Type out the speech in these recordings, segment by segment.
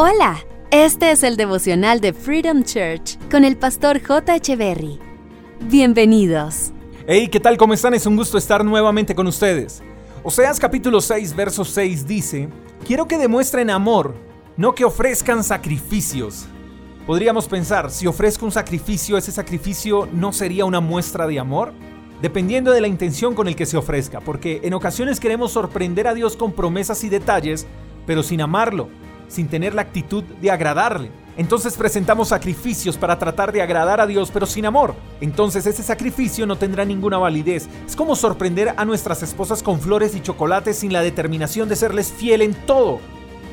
Hola, este es el devocional de Freedom Church con el pastor J. Berry. Bienvenidos. Hey, ¿qué tal? ¿Cómo están? Es un gusto estar nuevamente con ustedes. Oseas capítulo 6, verso 6 dice, Quiero que demuestren amor, no que ofrezcan sacrificios. Podríamos pensar, si ofrezco un sacrificio, ¿ese sacrificio no sería una muestra de amor? Dependiendo de la intención con el que se ofrezca, porque en ocasiones queremos sorprender a Dios con promesas y detalles, pero sin amarlo, sin tener la actitud de agradarle. Entonces presentamos sacrificios para tratar de agradar a Dios, pero sin amor. Entonces ese sacrificio no tendrá ninguna validez. Es como sorprender a nuestras esposas con flores y chocolates sin la determinación de serles fiel en todo.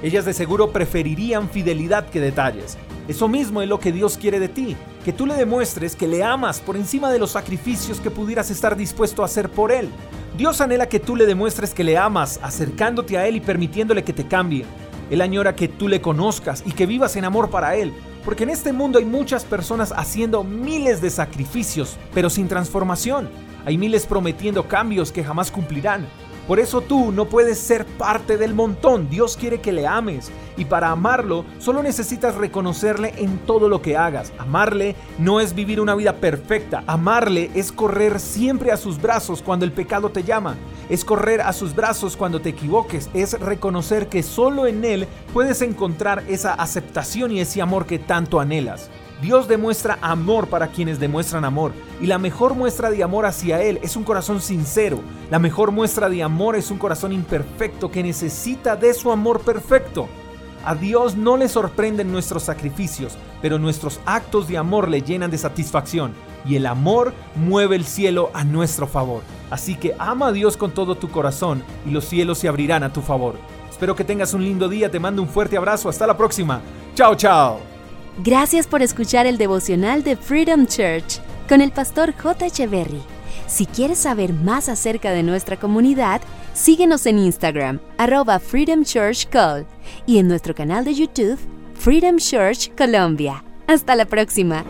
Ellas de seguro preferirían fidelidad que detalles. Eso mismo es lo que Dios quiere de ti, que tú le demuestres que le amas por encima de los sacrificios que pudieras estar dispuesto a hacer por Él. Dios anhela que tú le demuestres que le amas, acercándote a Él y permitiéndole que te cambie. Él añora que tú le conozcas y que vivas en amor para Él. Porque en este mundo hay muchas personas haciendo miles de sacrificios, pero sin transformación. Hay miles prometiendo cambios que jamás cumplirán. Por eso tú no puedes ser parte del montón. Dios quiere que le ames. Y para amarlo, solo necesitas reconocerle en todo lo que hagas. Amarle no es vivir una vida perfecta. Amarle es correr siempre a sus brazos cuando el pecado te llama. Es correr a sus brazos cuando te equivoques. Es reconocer que solo en Él puedes encontrar esa aceptación y ese amor que tanto anhelas. Dios demuestra amor para quienes demuestran amor. Y la mejor muestra de amor hacia Él es un corazón sincero. La mejor muestra de amor es un corazón imperfecto que necesita de su amor perfecto. A Dios no le sorprenden nuestros sacrificios, pero nuestros actos de amor le llenan de satisfacción. Y el amor mueve el cielo a nuestro favor. Así que ama a Dios con todo tu corazón y los cielos se abrirán a tu favor. Espero que tengas un lindo día, te mando un fuerte abrazo, hasta la próxima. Chao, chao. Gracias por escuchar el devocional de Freedom Church con el pastor J. Echeverry. Si quieres saber más acerca de nuestra comunidad, síguenos en Instagram, arroba Freedom Church Call, y en nuestro canal de YouTube, Freedom Church Colombia. Hasta la próxima.